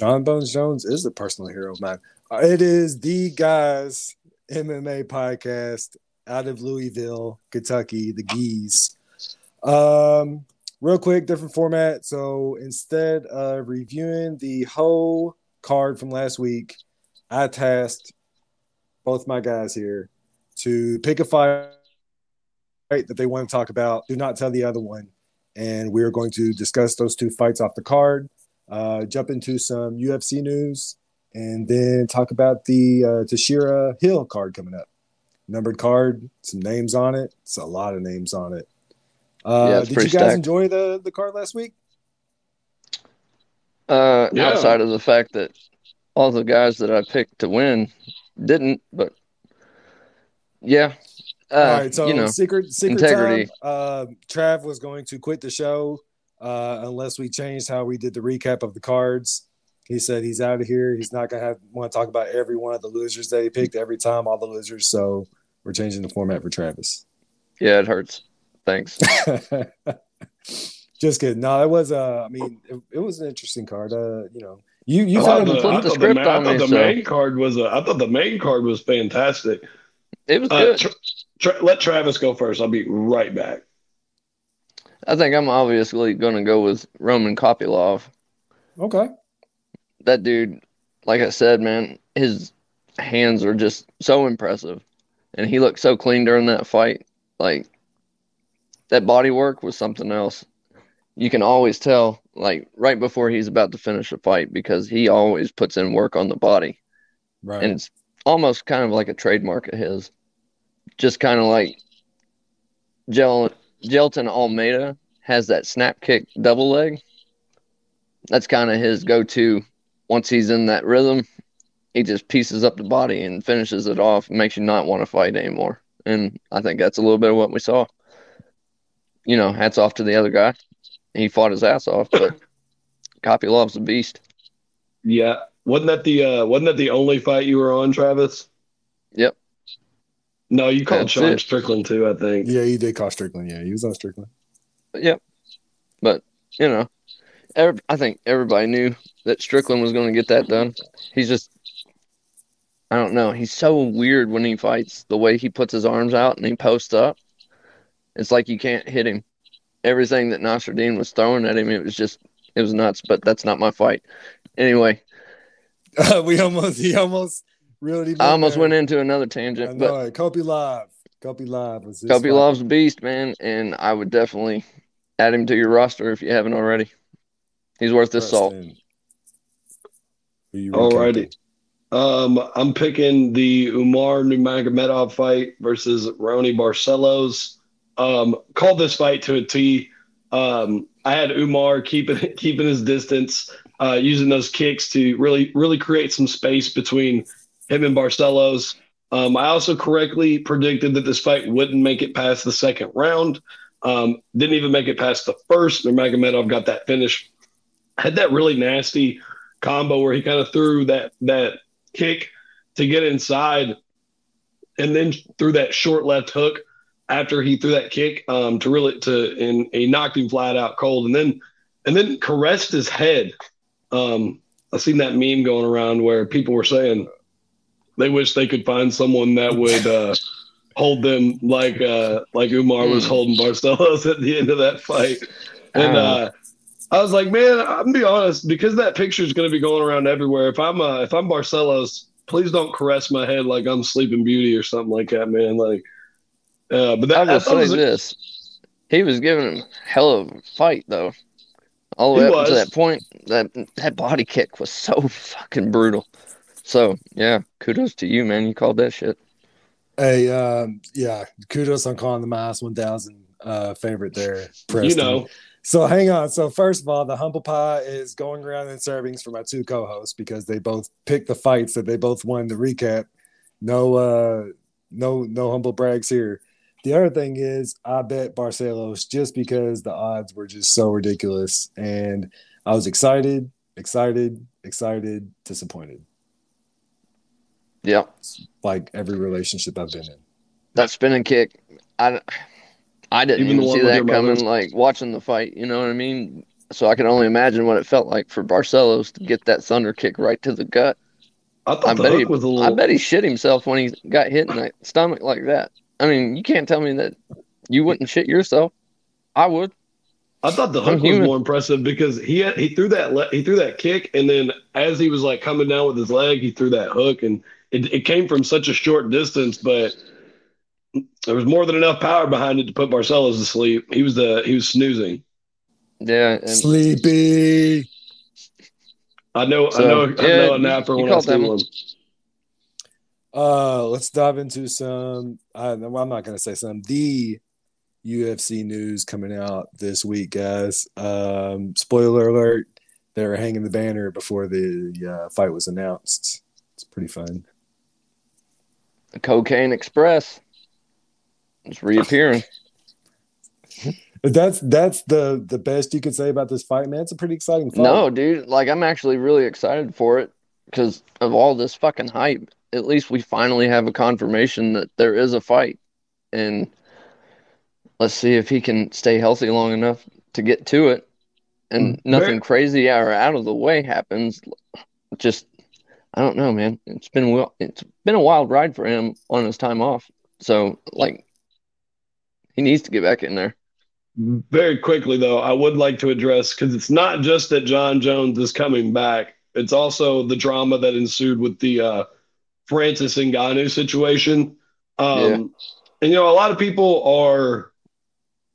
Jon Bones Jones is a personal hero of mine. Uh, It is the guys MMA podcast out of Louisville, Kentucky, the Geese. Um, real quick, different format. So instead of reviewing the whole card from last week, I tasked both my guys here to pick a fight that they want to talk about. Do not tell the other one. And we are going to discuss those two fights off the card, uh, jump into some UFC news, and then talk about the uh, Teixeira Hill card coming up. Numbered card, some names on it. It's a lot of names on it. Uh, Yeah, did you guys stacked. enjoy the the card last week? Uh, Yeah. outside of the fact that all the guys that I picked to win didn't, but yeah, uh, All right, so you know, secret secret integrity. time. Uh, Trav was going to quit the show uh, unless we changed how we did the recap of the cards. He said he's out of here. He's not gonna have want to talk about every one of the losers that he picked every time, all the losers. So we're changing the format for Travis. yeah, it hurts. Thanks. Just kidding. No, it was. Uh, I mean, it, it was an interesting card. Uh, you know, you you I thought thought found the- the, I the thought script the, ma- I on thought me, the so- main card was Uh, I thought the main card was fantastic. It was Uh, good. Tra- Tra- let Travis go first. I'll be right back. I think I'm obviously going to go with Roman Kopylov. okay. That dude, like I said, man, his hands are just so impressive, and he looked so clean during that fight. Like that body work was something else. You can always tell, like right before he's about to finish a fight, because he always puts in work on the body. Right. and it's almost kind of like a trademark of his. Just kind of like Gel Jailton Almeida has that snap kick double leg. That's kind of his go-to. Once he's in that rhythm, he just pieces up the body and finishes it off. Makes you not want to fight anymore. And I think that's a little bit of what we saw. You know, hats off to the other guy. He fought his ass off, but Kopylov's a beast. Yeah, wasn't that the uh, wasn't that the only fight you were on, Travis? Yep. No, you called That's Sean it. Strickland too. I think. yeah, you did call Strickland. Yeah, he was on Strickland. Yep. But, you know, ev I think everybody knew that Strickland was going to get that done. He's just, I don't know. He's so weird when he fights, the way he puts his arms out and he posts up. It's like you can't hit him. Everything that Nassourdine was throwing at him, it was just, it was nuts, but that's not my fight. Anyway, Uh, we almost he almost really. I almost went into another I tangent, know but it. Kopylov. Kobe Live was his Kobe fight. loves a beast, man, and I would definitely add him to your roster if you haven't already. He's worth his salt. Preston. Who you Alrighty. Um, I'm picking the Umar Nurmagomedov fight versus Raoni Barcelos. Um, called this fight to a T. Um, I had Umar keeping keeping his distance, uh, using those kicks to really really create some space between him and Barcelos. Um, I also correctly predicted that this fight wouldn't make it past the second round. Um, didn't even make it past the first. Nurmagomedov got that finish. Had that really nasty combo where he kind of threw that that kick to get inside, and then threw that short left hook after he threw that kick um, to really to and he knocked him flat out cold, and then and then caressed his head. Um, I seen that meme going around where people were saying they wish they could find someone that would uh, hold them like uh, like Umar was Mm. holding Barcelos at the end of that fight, and. Uh, Uh, I was like, man, I'm gonna be honest, because that picture is gonna be going around everywhere. If I'm uh, if I'm Barcelos, please don't caress my head like I'm Sleeping Beauty or something like that, man. Like, uh, but that, I will say was this: he was giving him hell of a fight, though. All the He way up to that point, that that body kick was so fucking brutal. So yeah, kudos to you, man. You called that shit. Hey, um, yeah, kudos on calling the minus one thousand uh, favorite there. you know, So hang on. So first of all, the humble pie is going around in servings for my two co-hosts because they both picked the fights that they both won The recap. No, uh, no, no humble brags here. The other thing is, I bet Barcelos just because the odds were just so ridiculous, and I was excited, excited, excited, disappointed. Yeah, Like every relationship I've been in. that spinning kick, I, I didn't Even even, see that coming. mother? Like watching the fight, you know what I mean? So I can only imagine what it felt like for Barcelos to get that thunder kick right to the gut. I thought I the bet hook he, was a little. I bet he shit himself when he got hit in the stomach like that. I mean, you can't tell me that you wouldn't shit yourself. I would. I thought the hook was more impressive because he had, he threw that le- he threw that kick and then as he was like coming down with his leg, he threw that hook and it, it came from such a short distance, but there was more than enough power behind it to put Barcelos to sleep. He was the he was snoozing. Yeah. And Sleepy. I know So, I know I know a napper when I called see one. one. Uh, let's dive into some. I, well, I'm not going to say some. The UFC news coming out this week, guys. Um, spoiler alert: they're hanging the banner before the uh, fight was announced. It's pretty fun. Cocaine Express is reappearing. That's that's the the best you can say about this fight, man. It's a pretty exciting fight. No, dude. Like I'm actually really excited for it because of all this fucking hype. At least we finally have a confirmation that there is a fight, and let's see if he can stay healthy long enough to get to it, and Mm, nothing very- crazy or out of the way happens. Just I don't know, man. It's been it's been a wild ride for him on his time off. So like, he needs to get back in there. Very quickly, though, I would like to address because it's not just that Jon Jones is coming back; it's also the drama that ensued with the uh, Francis Ngannou situation. Um, Yeah. And you know, a lot of people are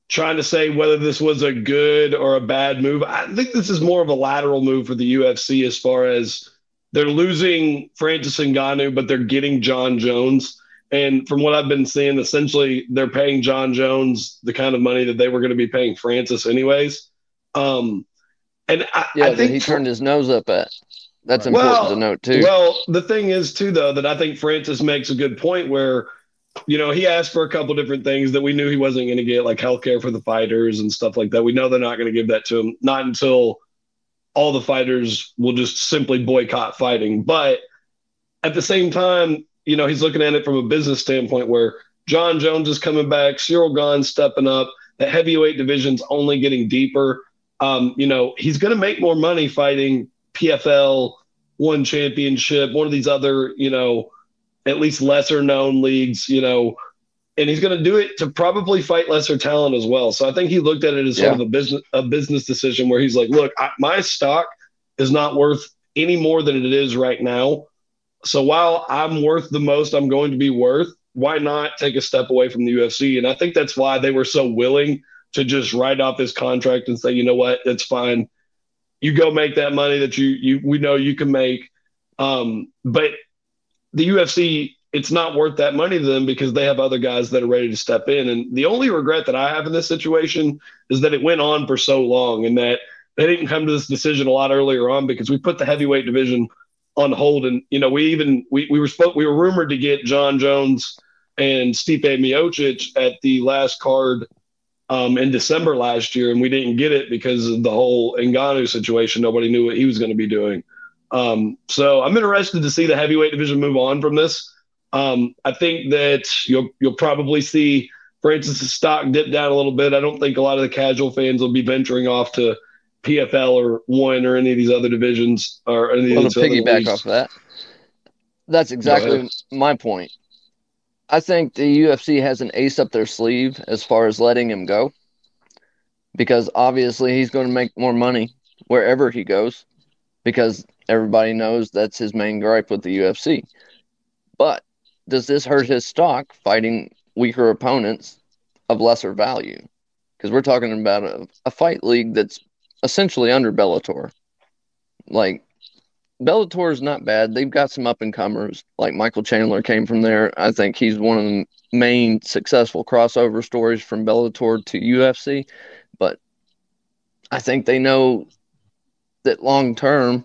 trying to say whether this was a good or a bad move. I think this is more of a lateral move for the UFC as far as they're losing Francis Ngannou, but they're getting Jon Jones. And from what I've been seeing, essentially they're paying Jon Jones the kind of money that they were going to be paying Francis anyways. Um, and I, Yeah, I think he turned his nose up at. That's important Well, to note too. well, the thing is too, though, that I think Francis makes a good point where, you know, he asked for a couple different things that we knew he wasn't going to get, like healthcare for the fighters and stuff like that. We know they're not going to give that to him, not until all the fighters will just simply boycott fighting. But at the same time, you know, he's looking at it from a business standpoint where Jon Jones is coming back, Ciryl Gane stepping up, the heavyweight division's only getting deeper. Um, you know, he's going to make more money fighting PFL, one championship, one of these other, you know, at least lesser known leagues, you know, and he's going to do it to probably fight lesser talent as well. So I think he looked at it as sort of a business a business decision where he's like, look, I, my stock is not worth any more than it is right now. So while I'm worth the most I'm going to be worth, why not take a step away from the UFC? And I think that's why they were so willing to just write off his contract and say, you know what, it's fine. You go make that money that you you we know you can make. Um, but the UFC, it's not worth that money to them because they have other guys that are ready to step in. And the only regret that I have in this situation is that it went on for so long and that they didn't come to this decision a lot earlier on because we put the heavyweight division on hold. And you know, we even we we were spoke we were rumored to get Jon Jones and Stipe Miocic at the last card um, in December last year, and we didn't get it because of the whole Ngannou situation. Nobody knew what he was going to be doing. Um, so I'm interested to see the heavyweight division move on from this. Um, I think that you'll you'll probably see Francis' stock dip down a little bit. I don't think a lot of the casual fans will be venturing off to PFL or one or any of these other divisions or any of Well, these to other piggyback off that, that's exactly my point. I think the UFC has an ace up their sleeve as far as letting him go, because obviously he's going to make more money wherever he goes, because everybody knows that's his main gripe with the UFC. But does this hurt his stock fighting weaker opponents of lesser value? Because we're talking about a, a fight league that's essentially under Bellator. Like Bellator is not bad. They've got some up and comers. Like Michael Chandler came from there. I think he's one of the main successful crossover stories from Bellator to UFC. But I think they know that long term,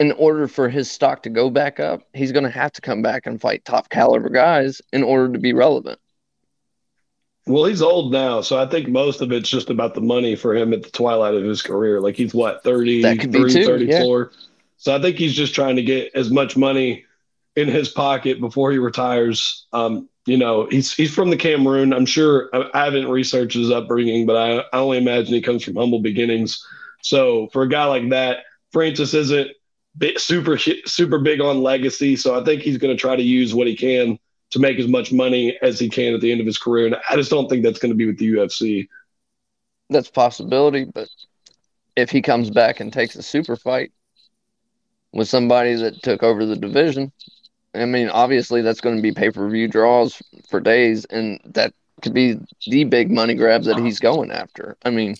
in order for his stock to go back up, he's going to have to come back and fight top caliber guys in order to be relevant. Well, he's old now, so I think most of it's just about the money for him at the twilight of his career. Like he's what, 33, That could be too, 34. So I think he's just trying to get as much money in his pocket before he retires. Um, you know, he's he's from the Cameroon. I'm sure I, I haven't researched his upbringing, but I, I only imagine he comes from humble beginnings. So for a guy like that, Francis isn't super super big on legacy. So I think he's going to try to use what he can to make as much money as he can at the end of his career. And I just don't think that's going to be with the UFC. That's possibility, but if he comes back and takes a super fight with somebody that took over the division, I mean, obviously that's going to be pay per view draws for days, and that could be the big money grab that he's going after. I mean,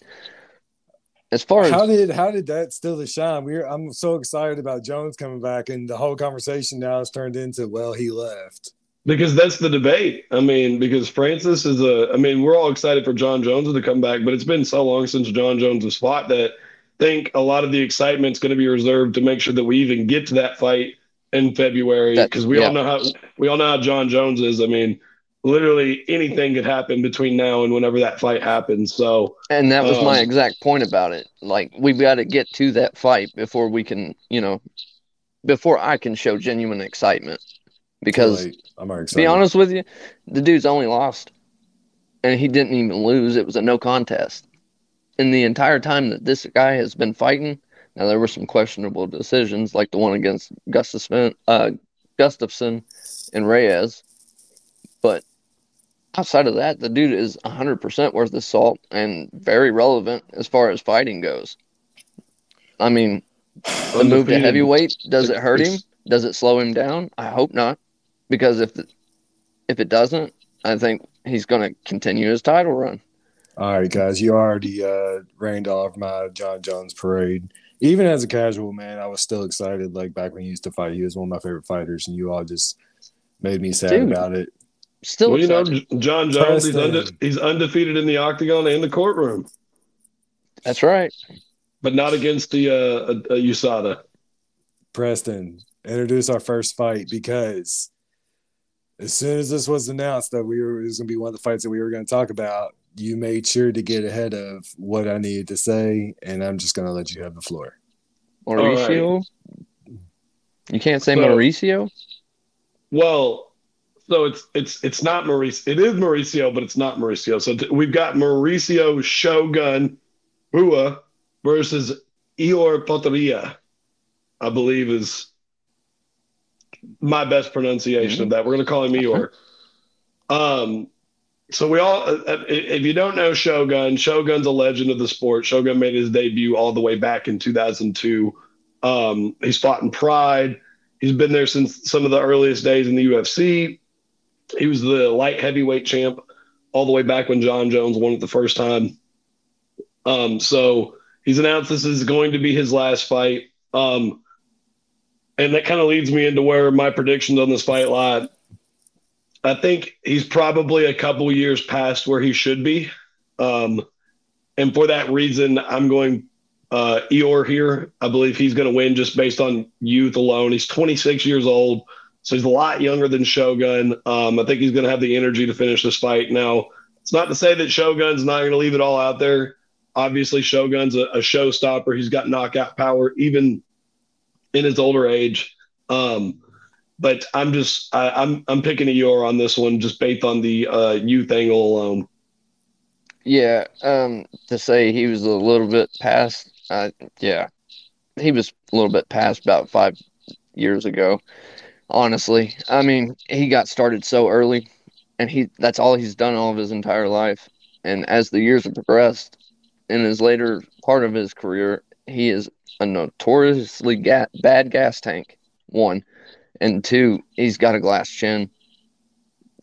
as far as how did how did that still the shine? We're I'm so excited about Jones coming back, and the whole conversation now has turned into well, he left because that's the debate. I mean, because Francis is a. I mean, we're all excited for Jon Jones to come back, but it's been so long since Jon Jones has fought that I think a lot of the excitement is going to be reserved to make sure that we even get to that fight in February because we yeah. all know how we all know how Jon Jones is. I mean, literally anything could happen between now and whenever that fight happens. So, and that was um, my exact point about it. Like we've got to get to that fight before we can, you know, before I can show genuine excitement. Because I'm to be honest with you, the dude's only lost, and he didn't even lose. It was a no contest. In the entire time that this guy has been fighting, now there were some questionable decisions, like the one against Gustafsson, uh, Gustafsson and Reyes. But outside of that, the dude is 100% worth the salt and very relevant as far as fighting goes. I mean, the move to heavyweight, does it hurt him? Does it slow him down? I hope not. Because if the, if it doesn't, I think he's going to continue his title run. All right, guys, you already uh, rained off my Jon Jones parade even as a casual man, I was still excited. Like back when he used to fight, he was one of my favorite fighters, and you all just made me sad Dude, about it. Still, well, you know, Jon Jones, he's, unde- he's, undefeated in the octagon and the courtroom. That's right, but not against the uh, uh, USADA. Preston, introduce our first fight because as soon as this was announced that we were it was going to be one of the fights that we were going to talk about, you made sure to get ahead of what I needed to say, and I'm just going to let you have the floor. Mauricio? Right. You can't say so, Mauricio? Well, so it's it's it's not Mauricio. It is Mauricio, but it's not Mauricio. So t- we've got Mauricio Shogun Rua versus Ihor Potieria, I believe is my best pronunciation mm-hmm. of that. We're going to call him Ihor. Um, so we all, uh, uh, if you don't know Shogun, Shogun's a legend of the sport. Shogun made his debut all the way back in 2002. Um, he's fought in Pride. He's been there since some of the earliest days in the UFC. He was the light heavyweight champ all the way back when Jon Jones won it the first time. Um, so he's announced this is going to be his last fight. Um, and that kind of leads me into where my predictions on this fight lie. I think he's probably a couple years past where he should be. Um, and for that reason, I'm going uh, Ihor here. I believe he's going to win just based on youth alone. He's 26 years old, so he's a lot younger than Shogun. Um, I think he's going to have the energy to finish this fight. Now, it's not to say that Shogun's not going to leave it all out there. Obviously, Shogun's a, a showstopper. He's got knockout power, even in his older age. Um, but I'm just I, am I'm, I'm picking Ihor on this one just based on the uh, youth angle alone. Yeah, um, to say he was a little bit past, uh, yeah, he was a little bit past about five years ago. Honestly, I mean, he got started so early, and he that's all he's done all of his entire life. And as the years have progressed, in his later part of his career, he is a notoriously ga- bad gas tank. One, and two, he's got a glass chin.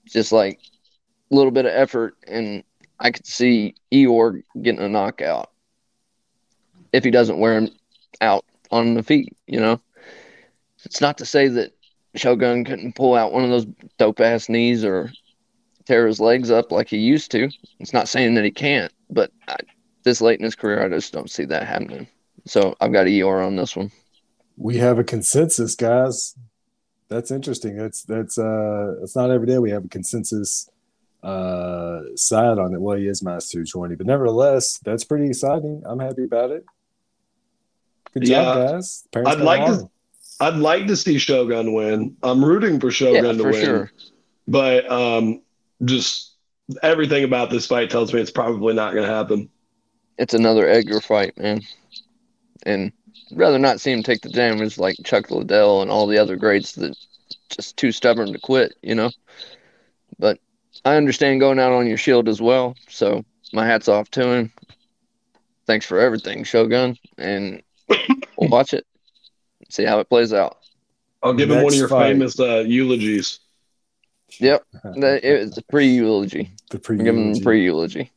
Just like a little bit of effort, and I could see Ihor getting a knockout if he doesn't wear him out on the feet. You know, it's not to say that Shogun couldn't pull out one of those dope ass knees or tear his legs up like he used to. It's not saying that he can't, but I, this late in his career, I just don't see that happening. So I've got Ihor on this one. We have a consensus, guys that's interesting. That's that's uh it's not every day we have a consensus uh side on it. Well, he is minus two twenty, but nevertheless, that's pretty exciting. I'm happy about it. Good yeah. job, guys. Parents I'd like to I'd like to see Shogun win. I'm rooting for Shogun yeah, to for win. Sure. but um, just everything about this fight tells me it's probably not going to happen. It's another Edgar fight, man. And rather not see him take the damage like Chuck Liddell and all the other greats that just too stubborn to quit, you know. But I understand going out on your shield as well. So my hat's off to him. Thanks for everything, Shogun, and we'll watch it, see how it plays out. I'll give him one of your fight. famous uh, eulogies. Yep, that, it was a pre eulogy. The pre Give him a pre eulogy.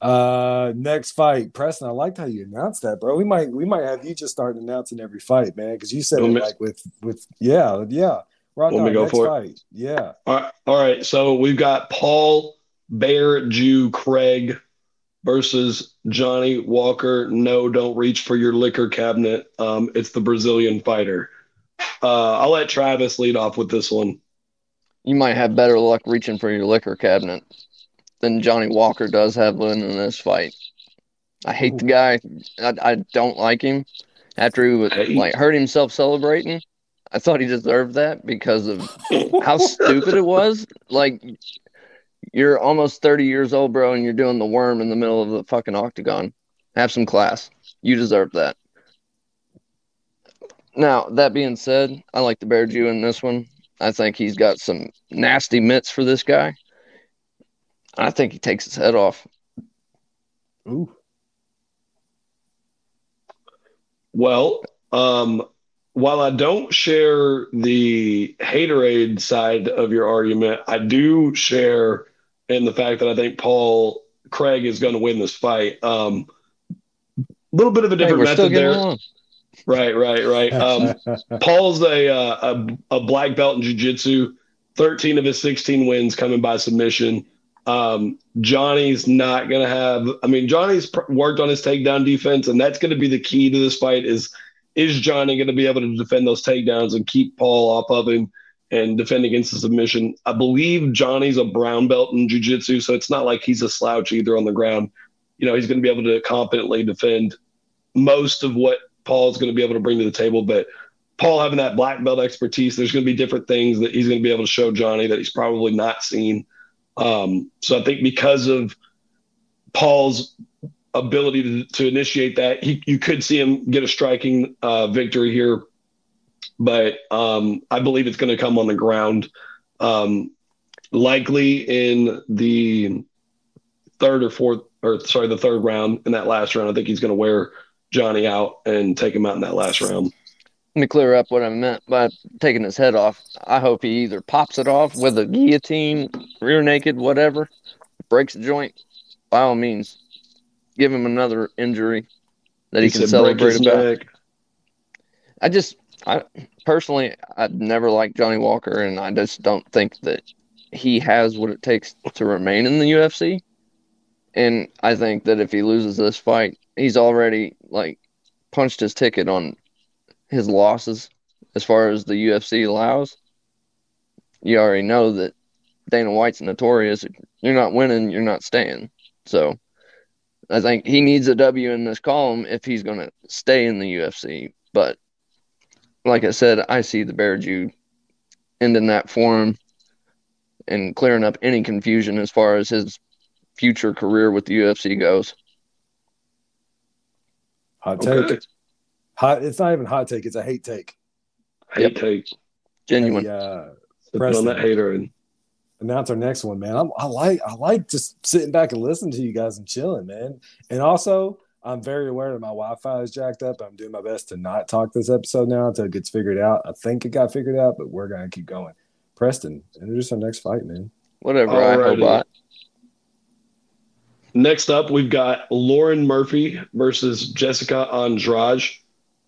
Uh, next fight, Preston. I liked how you announced that, bro. We might we might have you just start announcing every fight, man, because you said Want it me- like with with yeah yeah. Rock Want me on, to go next for it? Yeah. All right, all right. So we've got Paul Bear Jew Craig versus Johnny Walker. No, don't reach for your liquor cabinet. Um, it's the Brazilian fighter. Uh, I'll let Travis lead off with this one. You might have better luck reaching for your liquor cabinet than Johnny Walker does have in this fight. I hate the guy. I, I don't like him. After he was Hey. like hurt himself celebrating, I thought he deserved that because of how stupid it was. Like you're almost 30 years old, bro, and you're doing the worm in the middle of the fucking octagon. Have some class. You deserve that. Now, that being said, I like the Bear Jew in this one. I think he's got some nasty mitts for this guy. I think he takes his head off. Ooh. Well, um, while I don't share the haterade side of your argument, I do share in the fact that I think Paul Craig is going to win this fight. Um, a little bit of a different we're method there. along. Right, right, right. Um, Paul's a, uh, a a black belt in jiu-jitsu. 13 of his 16 wins coming by submission. Um, Johnny's not going to have I mean Johnny's pr- worked on his takedown defense and that's going to be the key to this fight is is Johnny going to be able to defend those takedowns and keep Paul off of him and defend against the submission? I believe Johnny's a brown belt in jiu-jitsu so it's not like he's a slouch either on the ground. You know, he's going to be able to competently defend most of what Paul's going to be able to bring to the table. But Paul having that black belt expertise, there's going to be different things that he's going to be able to show Johnny that he's probably not seen. Um, so I think because of Paul's ability to, to initiate that, he, you could see him get a striking uh, victory here. But um, I believe it's going to come on the ground, um, likely in the third or fourth, or sorry, the third round in that last round. I think he's going to wear Johnny out and take him out in that last round. Let me clear up what I meant by taking his head off. I hope he either pops it off with a guillotine, rear naked, whatever, breaks the joint. By all means, give him another injury that he, can celebrate about. neck. I just, I personally, I've never liked Johnny Walker, and I just don't think that he has what it takes to remain in the UFC. And I think that if he loses this fight, he's already like punched his ticket on his losses as far as the UFC allows. You already know that Dana White's notorious. You're not winning, you're not staying. So I think he needs a W in this column if he's going to stay in the UFC. But like I said, I see the Bear Jew ending that for him and clearing up any confusion as far as his future career with the UFC goes. hot take. Okay. Hot. It's not even hot take. It's a hate take. Hate take. Genuine. Hey, uh, Preston. on that hater. And announce our next one, man. I'm, I like I like just sitting back and listening to you guys and chilling, man. And also, I'm very aware that my Wi-Fi is jacked up. I'm doing my best to not talk this episode now until it gets figured out. I think it got figured out, but we're gonna keep going. Preston, introduce our next fight, man. Whatever, I Alrighty. hope. next up, we've got Lauren Murphy versus Jessica Andrade.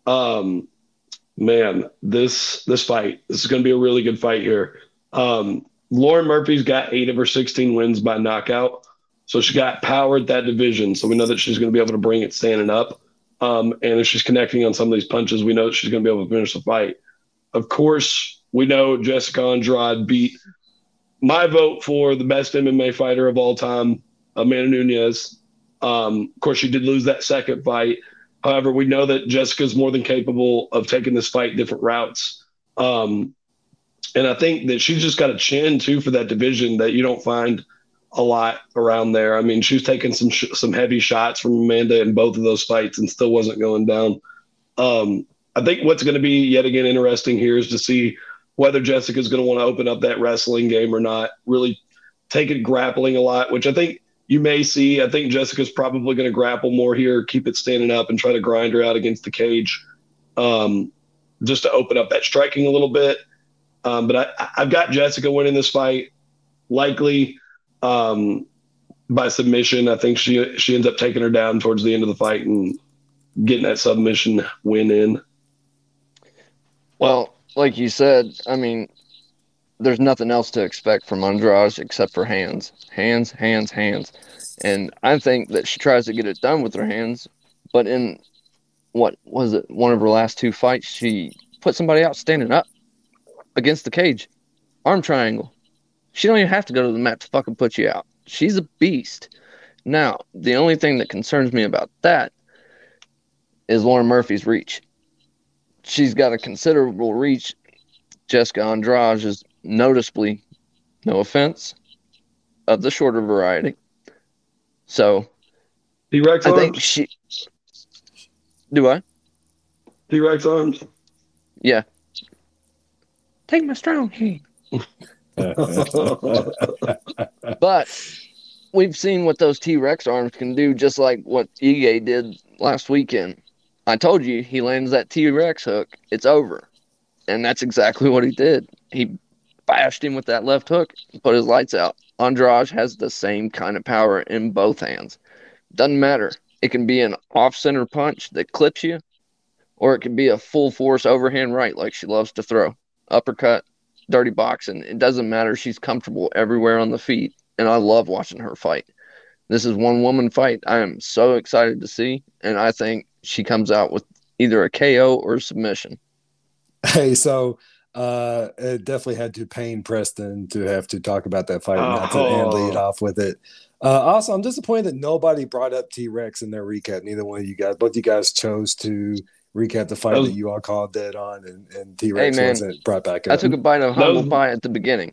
Um, man, this this fight this is going to be a really good fight here. Um, Lauren Murphy's got eight of her 16 wins by knockout, so she got powered that division. So we know that she's going to be able to bring it standing up. Um, and if she's connecting on some of these punches, we know that she's going to be able to finish the fight. Of course, we know Jessica Andrade beat my vote for the best MMA fighter of all time, Amanda Nunes. Um, of course, she did lose that second fight. However, we know that Jessica's more than capable of taking this fight different routes. Um, and I think that she's just got a chin too for that division that you don't find a lot around there. I mean, she was taking some sh- some heavy shots from Amanda in both of those fights and still wasn't going down. Um, I think what's going to be yet again interesting here is to see whether Jessica's going to want to open up that wrestling game or not. Really take it grappling a lot, which I think you may see. I think Jessica's probably going to grapple more here, keep it standing up, and try to grind her out against the cage, um, just to open up that striking a little bit. Um, but I, I've got Jessica winning this fight, likely um, by submission. I think she she ends up taking her down towards the end of the fight and getting that submission win in. Well, like you said, I mean, there's nothing else to expect from Andrade except for hands, hands, hands, hands. And I think that she tries to get it done with her hands, but in what was it, one of her last two fights, she put somebody out standing up against the cage, arm triangle. She don't even have to go to the mat to fucking put you out. She's a beast. Now, the only thing that concerns me about that is Lauren Murphy's reach. She's got a considerable reach. Jessica Andrade is noticeably, no offense, of the shorter variety. So, T Rex I arms. think she. Do I? T Rex arms. Yeah. Take my strong hand. But we've seen what those T Rex arms can do, just like what Ige did last weekend. I told you he lands that T Rex hook, it's over. And that's exactly what he did. He bashed him with that left hook, put his lights out. Andrade has the same kind of power in both hands. Doesn't matter. It can be an off center punch that clips you, or it can be a full force overhand right like she loves to throw. Uppercut, dirty boxing. It doesn't matter. She's comfortable everywhere on the feet, and I love watching her fight. This is one woman fight I am so excited to see, and I think she comes out with either a KO or a submission. Hey, so uh, it definitely had to pain Preston to have to talk about that fight not to, and lead Oh. off with it. Uh, also, I'm disappointed that nobody brought up T Rex in their recap. Neither one of you guys, both you guys chose to recap the fight That was- that you all called dead on, and, and T Rex Hey, wasn't brought back I took a bite of That humble was- pie at the beginning.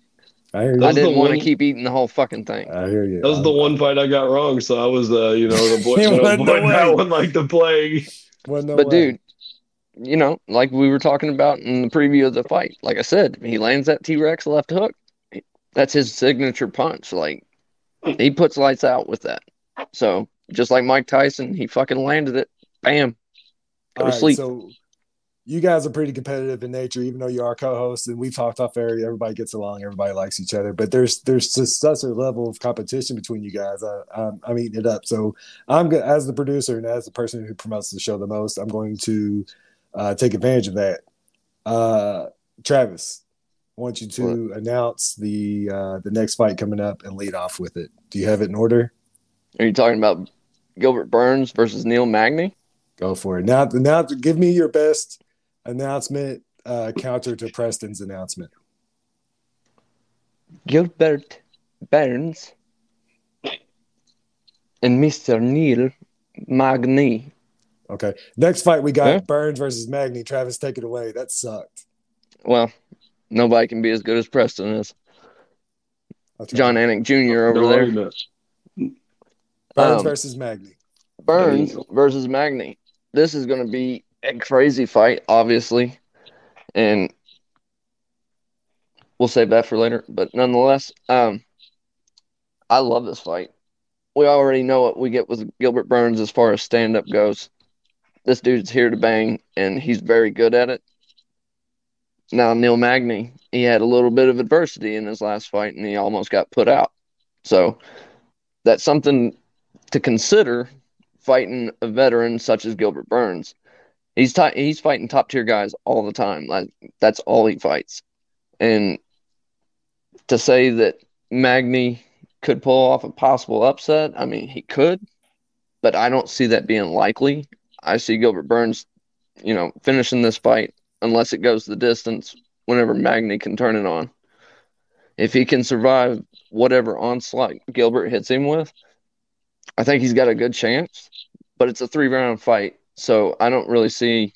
I hear I you. That didn't want to keep eating the whole fucking thing. I hear you. That was the I'm- one fight I got wrong, so I was, uh, you know, the boy, He went avoiding away. that one like the plague. No But way. dude, you know, like we were talking about in the preview of the fight, like I said, he lands that T Rex left hook. That's his signature punch. Like he puts lights out with that. So just like Mike Tyson, he fucking landed it. Bam. Go All to right, sleep. so you guys are pretty competitive in nature, even though you are co-hosts, and we've talked off air. Everybody gets along, everybody likes each other, but there's there's just such a level of competition between you guys. I, I'm, I'm eating it up. So I'm go- as the producer and as the person who promotes the show the most, I'm going to uh, take advantage of that. Uh, Travis, I want you to announce the uh, the next fight coming up and lead off with it. Do you have it in order? Are you talking about Gilbert Burns versus Neil Magny? Go for it. Now, now, give me your best announcement uh, counter to Preston's announcement. Gilbert Burns and Mr. Neil Magny. Okay. Next fight we got Yeah. Burns versus Magny. Travis, take it away. That sucked. Well, nobody can be as good as Preston is. I'll. Jon Anik Jr. over there. Burns um, versus Magny. Burns versus Magny. This is going to be a crazy fight, obviously, and we'll save that for later. But nonetheless, um, I love this fight. We already know what we get with Gilbert Burns as far as stand up goes. This dude's here to bang, and he's very good at it. Now, Neil Magny, he had a little bit of adversity in his last fight, and he almost got put out. So that's something to consider fighting a veteran such as Gilbert Burns. He's ti he's fighting top tier guys all the time. Like that's all he fights. And to say that Magny could pull off a possible upset, I mean he could, but I don't see that being likely. I see Gilbert Burns, you know, finishing this fight unless it goes the distance whenever Magny can turn it on. If he can survive whatever onslaught Gilbert hits him with, I think he's got a good chance, but it's a three round fight. So I don't really see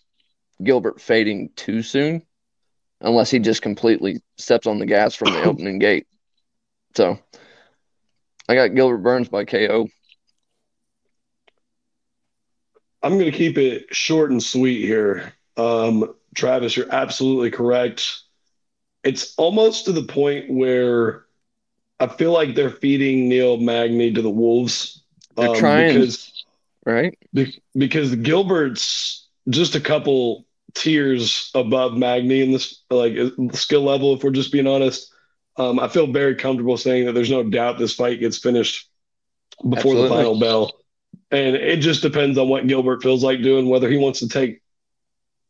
Gilbert fading too soon. unless he just completely steps on the gas from the opening gate. So I got Gilbert Burns by KO. I'm going to keep it short and sweet here. Um, Travis, you're absolutely correct. It's almost to the point where I feel like they're feeding Neil Magny to the wolves. They're trying, because, right? be- because Gilbert's just a couple tiers above Magny in this like skill level. If we're just being honest, um, I feel very comfortable saying that there's no doubt this fight gets finished before the final bell. And it just depends on what Gilbert feels like doing, whether he wants to take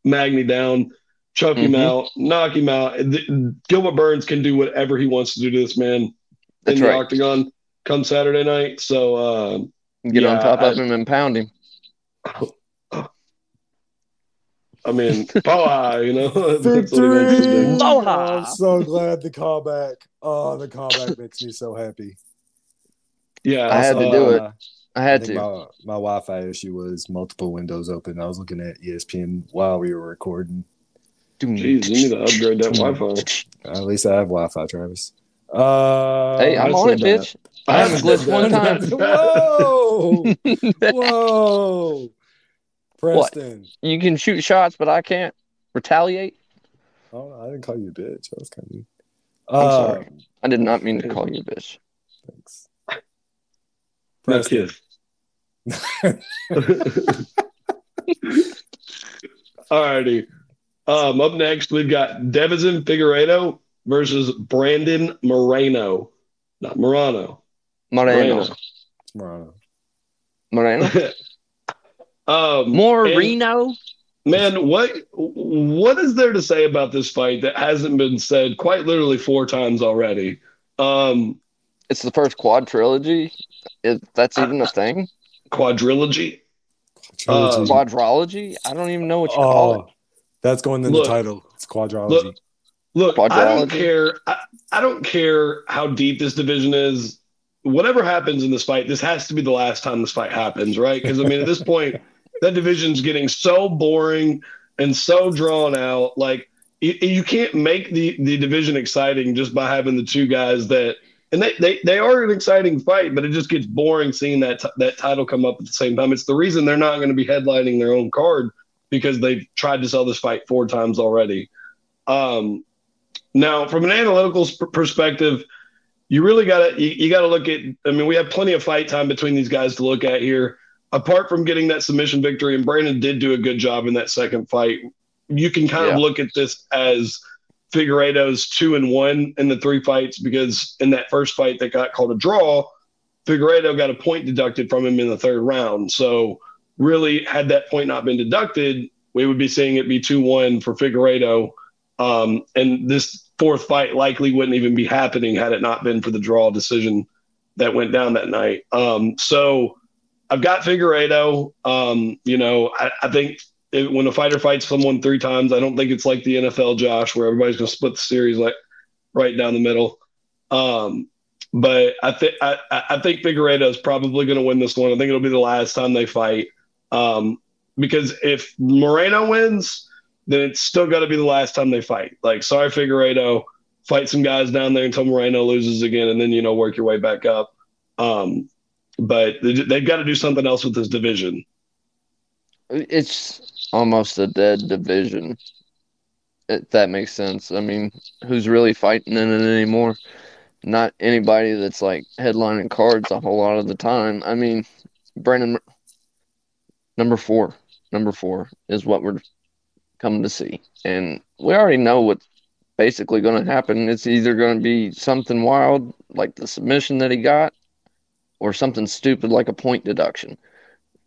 Magny down, choke him Mhm. out, knock him out. Gilbert Burns can do whatever he wants to do to this man That's in the right. octagon come Saturday night. So, uh, Get on Yeah, top of him and pound him. I mean, power, you know. That's what he wants to do. Victory! Aloha! I'm so glad the callback. Oh, the callback makes me so happy. Yeah, I had to do it. Uh, I I had think to. my, my Wi-Fi issue was multiple windows open. I was looking at ESPN while we were recording. Jeez, you need to upgrade that Wi-Fi. At least I have Wi-Fi, Travis. Uh, Hey, I'm I on it, said that. bitch. I haven't glitched one time. Whoa! Whoa! Preston. You can shoot shots, but I can't retaliate. Oh, I didn't call you a bitch. That was kind of mean. I'm Uh, sorry. I did not mean to call you a bitch. Thanks. No Preston. kiss. Alrighty. Um, up next, we've got Deiveson Figueiredo versus Brandon Moreno. Not Morano. Moreno. Moreno. Moreno. um, Moreno. Man, what what is there to say about this fight that hasn't been said quite literally four times already? Um, It's the first quad trilogy. If that's even a thing. quadrilogy. Trilogy. Um, Quadrology. I don't even know what you call it. oh, that's going in Look. the title. It's quadrology. Look, look, I don't care. I, I don't care how deep this division is. Whatever happens in this fight, this has to be the last time this fight happens, right? Because I mean, at this point, that division's getting so boring and so drawn out. Like you, you can't make the the division exciting just by having the two guys that. And they, they, they are an exciting fight, but it just gets boring seeing that t- that title come up at the same time. It's the reason they're not going to be headlining their own card because they've tried to sell this fight four times already. Um, now, from an analytical sp- perspective, you really got to you, you got to look at. I mean, we have plenty of fight time between these guys to look at here. Apart from getting that submission victory, and Brandon did do a good job in that second fight. You can kind Yeah. of look at this as Figueiredo's two and one in the three fights because in that first fight that got called a draw, Figueiredo got a point deducted from him in the third round. So really, had that point not been deducted, we would be seeing it be two one for Figueiredo. Um, and this fourth fight likely wouldn't even be happening had it not been for the draw decision that went down that night. Um, so I've got Figueiredo. Um, you know, I, I think it, when a fighter fights someone three times, I don't think it's like the NFL, Josh, where everybody's going to split the series like right down the middle. Um, but I think I, I think Figueiredo is probably going to win this one. I think it'll be the last time they fight. Um, because if Moreno wins, then it's still got to be the last time they fight. Like, sorry, Figueiredo, fight some guys down there until Moreno loses again, and then you know work your way back up. Um, but they, they've got to do something else with this division. It's almost a dead division. If that makes sense. I mean, who's really fighting in it anymore? Not anybody that's like headlining cards a whole lot of the time. I mean, Brandon, number four, number four is what we're coming to see, and we already know what's basically going to happen. It's either going to be something wild like the submission that he got, or something stupid like a point deduction.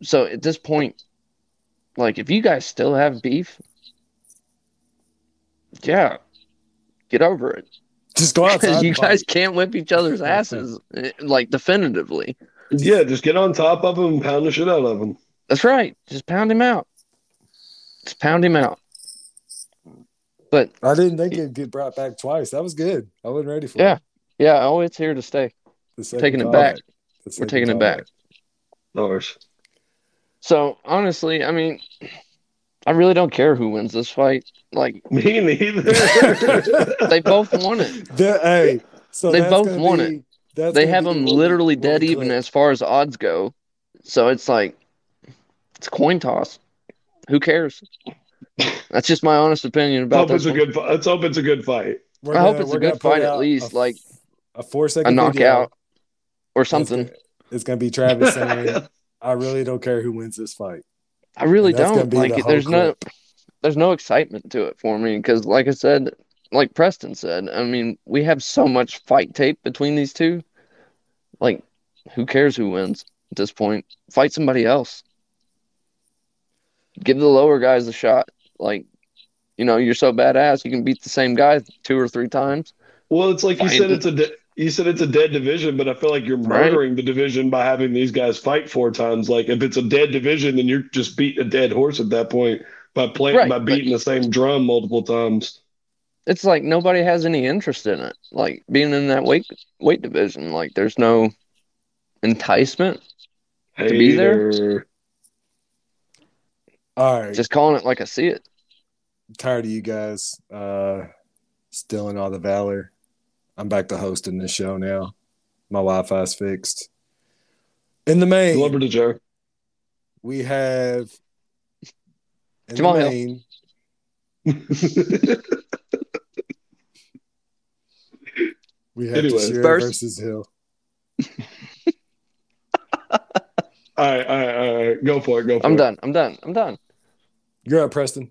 So at this point, like if you guys still have beef, yeah, get over it. Just go outside. Because you guys fight. can't whip each other's asses like definitively. Yeah, just get on top of them and pound the shit out of them. That's right. Just pound him out. Just pound him out. But I didn't think it'd get brought back twice. That was good. I wasn't ready for Yeah. it. yeah, oh, it's here to stay. The second Taking it back. We're second taking it back. callback. No worries. So honestly, I mean, I really don't care who wins this fight. Like Me neither. they both won it. The- hey, so They both gonna won be- it. They have them literally dead we even as far as odds go. So it's like it's a coin toss. Who cares? That's just my honest opinion about hope this. it's a good. Let's hope it's a good fight. We're I hope gonna- it's a good fight at least, a- like a four a second video. knockout or It's something. gonna- It's gonna be Travis saying, "I really don't care who wins this fight." I really And that's gonna don't like. the it. whole There's no, clip. there's no excitement to it for me because, like I said, like Preston said, I mean, we have so much fight tape between these two. Like, who cares who wins at this point? Fight somebody else. Give the lower guys a shot. Like, you know, you're so badass, you can beat the same guy two or three times. Well, it's like you said. It's a. De- you said it's a dead division, but I feel like you're Right. murdering the division by having these guys fight four times. Like if it's a dead division, then you're just beating a dead horse at that point by playing Right, by but- beating the same drum multiple times. It's like nobody has any interest in it. Like being in that weight weight division, like there's no enticement. To be there? All right, Just calling it like I see it. Tired of you guys uh, stealing all the valor. I'm back to hosting this show now. My Wi-Fi's fixed. In the main, Glover to Joe. we have in Jamal the Hill. main, we have Anyway, Teixeira first- versus Hill. All right, all right, all right. Go for it. Go for I'm it. done. I'm done. I'm done. You're up, Preston.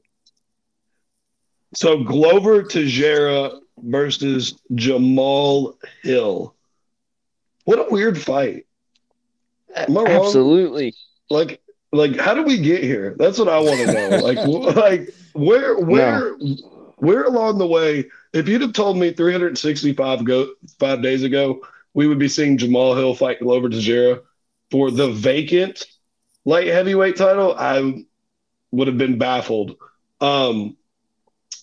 So Glover Teixeira versus Jamal Hill. What a weird fight. Am I wrong? Absolutely. Like, like, how did we get here? That's what I want to know. Like, like, where, where, where along the way? If you'd have told me 365 go five days ago, we would be seeing Jamal Hill fight Glover Teixeira for the vacant light heavyweight title, I would have been baffled. Um,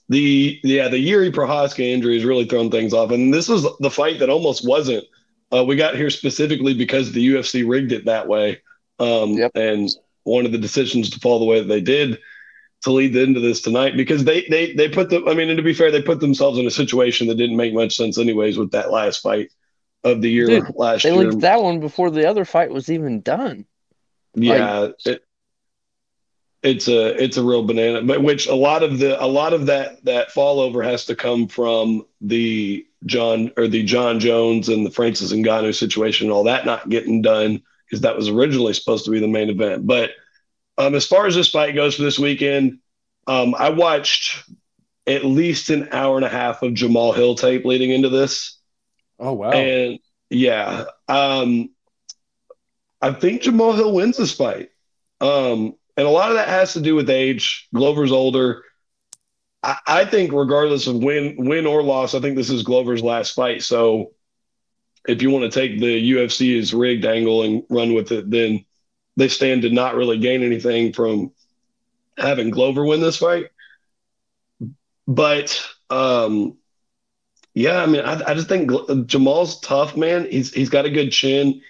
the yeah, the Yuri Prochazka injury has really thrown things off, and this was the fight that almost wasn't. Uh, we got here specifically because the UFC rigged it that way, um, Yep. and wanted the decisions to fall the way that they did to lead into this tonight because they they they put the I mean, and to be fair, they put themselves in a situation that didn't make much sense anyways with that last fight of the year Dude, last They year. leaked that one before the other fight was even done. Yeah, it, it's a it's a real banana, but which a lot of the a lot of that that fall over has to come from the Jon or the Jon Jones and the Francis and Ngannou situation and all that not getting done because that was originally supposed to be the main event. But um, as far as this fight goes for this weekend, um, I watched at least an hour and a half of Jamal Hill tape leading into this. Oh wow! And yeah, um, I think Jamal Hill wins this fight. Um, and a lot of that has to do with age. Glover's older. I, I think, regardless of win, win or loss, I think this is Glover's last fight. So, if you want to take the UFC UFC's rigged angle and run with it, then they stand to not really gain anything from having Glover win this fight. But um, yeah, I mean, I, I just think Jamal's tough, man. He's he's got a good chin.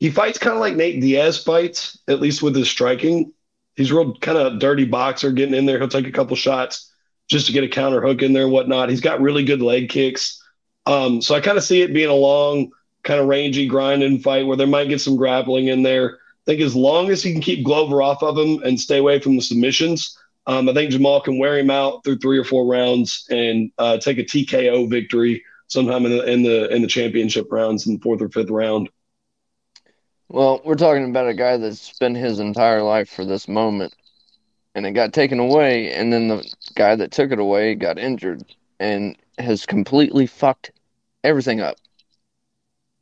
He fights kind of like Nate Diaz fights, at least with his striking. He's real kind of dirty boxer, getting in there. He'll take a couple shots just to get a counter hook in there and whatnot. He's got really good leg kicks. Um, so I kind of see it being a long, kind of rangy, grinding fight where there might get some grappling in there. I think as long as he can keep Glover off of him and stay away from the submissions, um, I think Jamal can wear him out through three or four rounds and uh, take a TKO victory sometime in the in the in the championship rounds in the fourth or fifth round. Well, we're talking about a guy that's spent his entire life for this moment, and it got taken away, and then the guy that took it away got injured and has completely fucked everything up.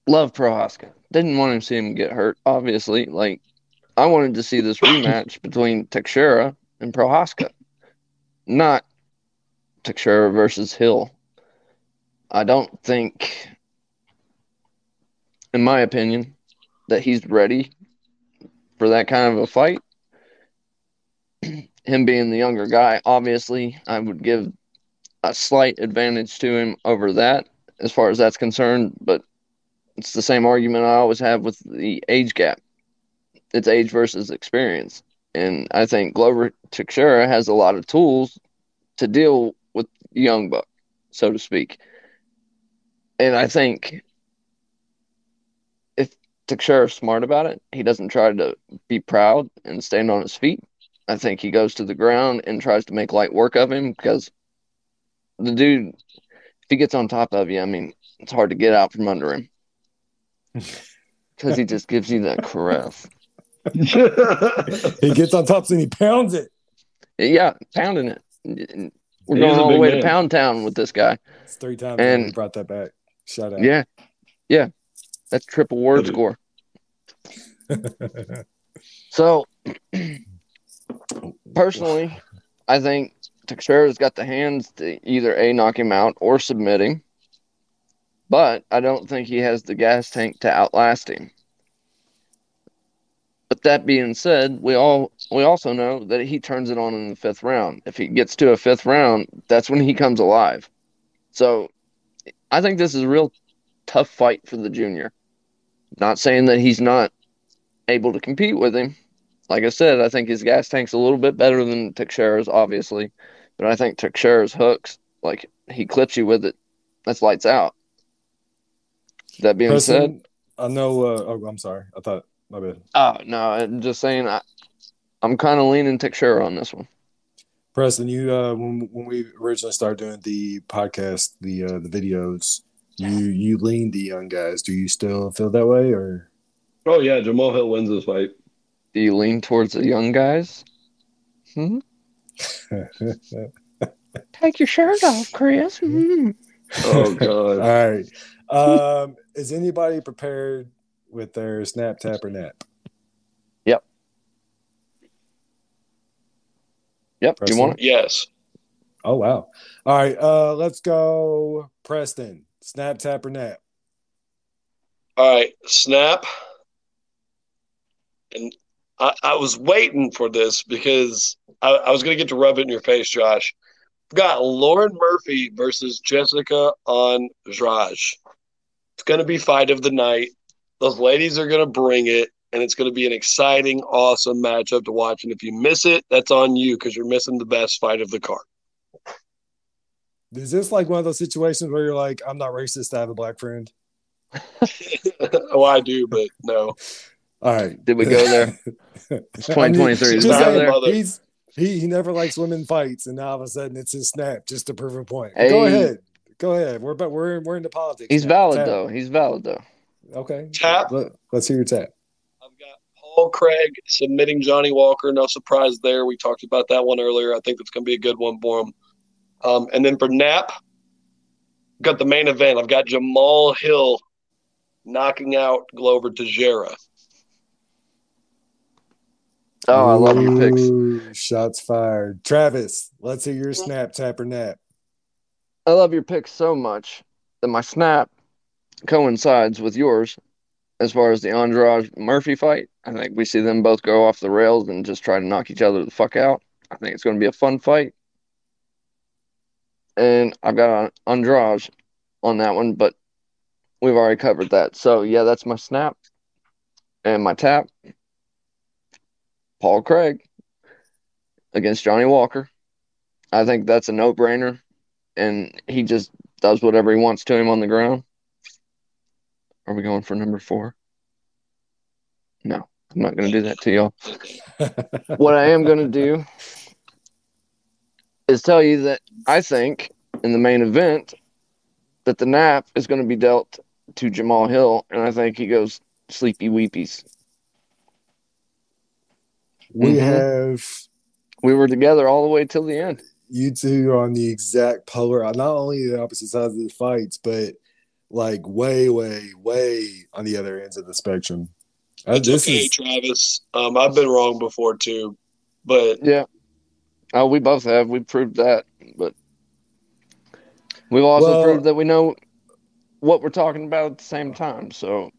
Love Prochazka. Didn't want to see him get hurt, obviously. Like, I wanted to see this rematch between Teixeira and Prochazka, not Teixeira versus Hill. I don't think, in my opinion, that he's ready for that kind of a fight. him being the younger guy, obviously, I would give a slight advantage to him over that as far as that's concerned, but it's the same argument I always have with the age gap. It's age versus experience. And I think Glover Teixeira has a lot of tools to deal with Young Buck, so to speak. And I think if Teixeira's smart about it, he doesn't try to be proud and stand on his feet. I think he goes to the ground and tries to make light work of him because the dude, if he gets on top of you, I mean, it's hard to get out from under him because he just gives you that caress. he gets on top and he pounds it. Yeah, pounding it. We're He going all the big way to. Pound Town with this guy. It's three times And- and brought that back. Shout out. Yeah, yeah, that's triple word score. So, personally, I think Teixeira's got the hands to either a knock him out or submit him, but I don't think he has the gas tank to outlast him. But that being said, we all we also know that he turns it on in the fifth round. If he gets to a fifth round, that's when he comes alive. So, I think this is a real tough fight for the junior. Not saying that he's not able to compete with him. Like I said, I think his gas tank's a little bit better than Teixeira's, obviously. But I think Teixeira's hooks, like he clips you with it, that's lights out. That being said, I know. Uh, oh, I'm sorry. I thought my bad. oh no, I'm just saying I, I'm kind of leaning Teixeira on this one. Preston, you uh, when when we originally started doing the podcast, the uh, the videos, you you leaned the young guys. Do you still feel that way, or oh yeah, Jamal Hill wins this fight. Do you lean towards the young guys? Hmm? Take your shirt off, Chris. Hmm. Oh god. All right. Um, is anybody prepared with their snap, tap, or nap? Yep, Yep. you want it? yes. Oh wow! All right. Uh, let's go, Preston. Snap, tap, or nap? All right, snap. And I, I was waiting for this because I, I was going to get to rub it in your face, Josh. We've got Lauren Murphy versus Jessica on Andrade. It's going to be fight of the night. Those ladies are going to bring it, and it's going to be an exciting, awesome matchup to watch. And if you miss it, that's on you because you're missing the best fight of the card. Is this like one of those situations where you're like, I'm not racist, I have a black friend? oh, I do, but no. All right. Did we go there? It's 2023. Did we Just not there? He's he he never likes women fights, and now all of a sudden it's his snap just to prove a point. Hey. Go ahead, go ahead. We're but we're we're into politics. He's now. valid Tap. though. He's valid though. Okay, Tap. Let, us hear your tap. I've got Paul Craig submitting Johnny Walker. No surprise there. We talked about that one earlier. I think that's going to be a good one for him. Um, and then for nap, got the main event. I've got Jamal Hill knocking out Glover Teixeira. Oh, I love your picks. Ooh, Shots fired. Travis, let's hear your snap, tapper nap. I love your picks so much that my snap coincides with yours as far as the Andrade Murphy fight. I think we see them both go off the rails and just try to knock each other the fuck out. I think it's going to be a fun fight. And I've got Andrade on that one, but we've already covered that. So, yeah, that's my snap and my tap. Paul Craig against Johnny Walker. I think that's a no brainer. And he just does whatever he wants to him on the ground. Are we going for number four? No, I'm not going to do that to y'all. What I am going to do is tell you that I think in the main event that the nap is going to be dealt to Jamal Hill, and I think he goes sleepy weepies. we Mhm. have We were together all the way till the end. you two are on the exact polar, not only the opposite sides of the fights, but like way, way, way on the other ends of the spectrum. Uh, It's okay, is Travis. Um, I've been wrong before too, but Yeah. Oh, we both have. We've proved that, but we've also Well- proved that we know what we're talking about at the same time. So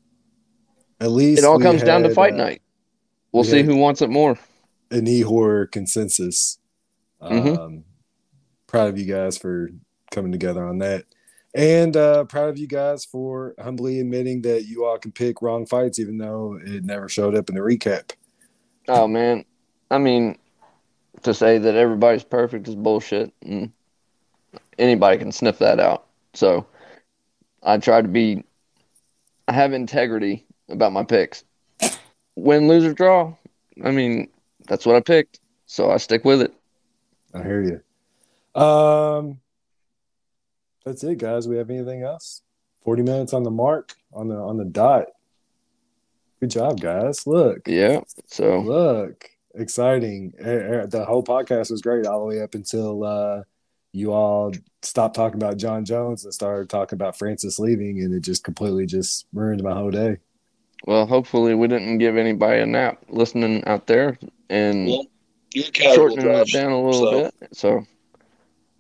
at least it all comes down to fight uh, night. We'll we see who wants it more. an e-horror consensus. Mhm. Um, proud of you guys for coming together on that. And uh, proud of you guys for humbly admitting that you all can pick wrong fights, even though it never showed up in the recap. Oh man, I mean, to say that everybody's perfect is bullshit, and anybody can sniff that out. So I try to be, I have integrity about my picks. Win, lose, or draw. I mean, that's what I picked, so I stick with it. I hear you. Um, that's it, guys. We have anything else? Forty minutes on the mark on the on the dot. Good job, guys. Look, Yeah. So look, exciting. Eh, eh, The whole podcast was great all the way up until uh, you all stopped talking about Jon Jones and started talking about Francis leaving, and it just completely just ruined my whole day. well, hopefully we didn't give anybody a nap listening out there and Well, You're accountable, shortening it Josh. down a little so. bit. So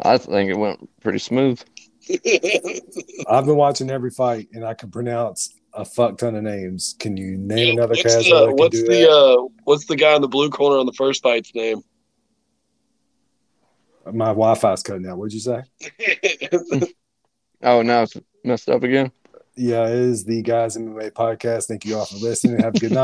I think it went pretty smooth. I've been watching every fight, and I can pronounce a fuck ton of names. Can you name Yeah, another what's casual the, that can what's do the that? uh, what's the guy in the blue corner on the first fight's name? My Wi-Fi's cutting out. What'd you say? Oh, now it's messed up again. Yeah, it is the Guys MMA podcast. Thank you all for listening. Have a good night.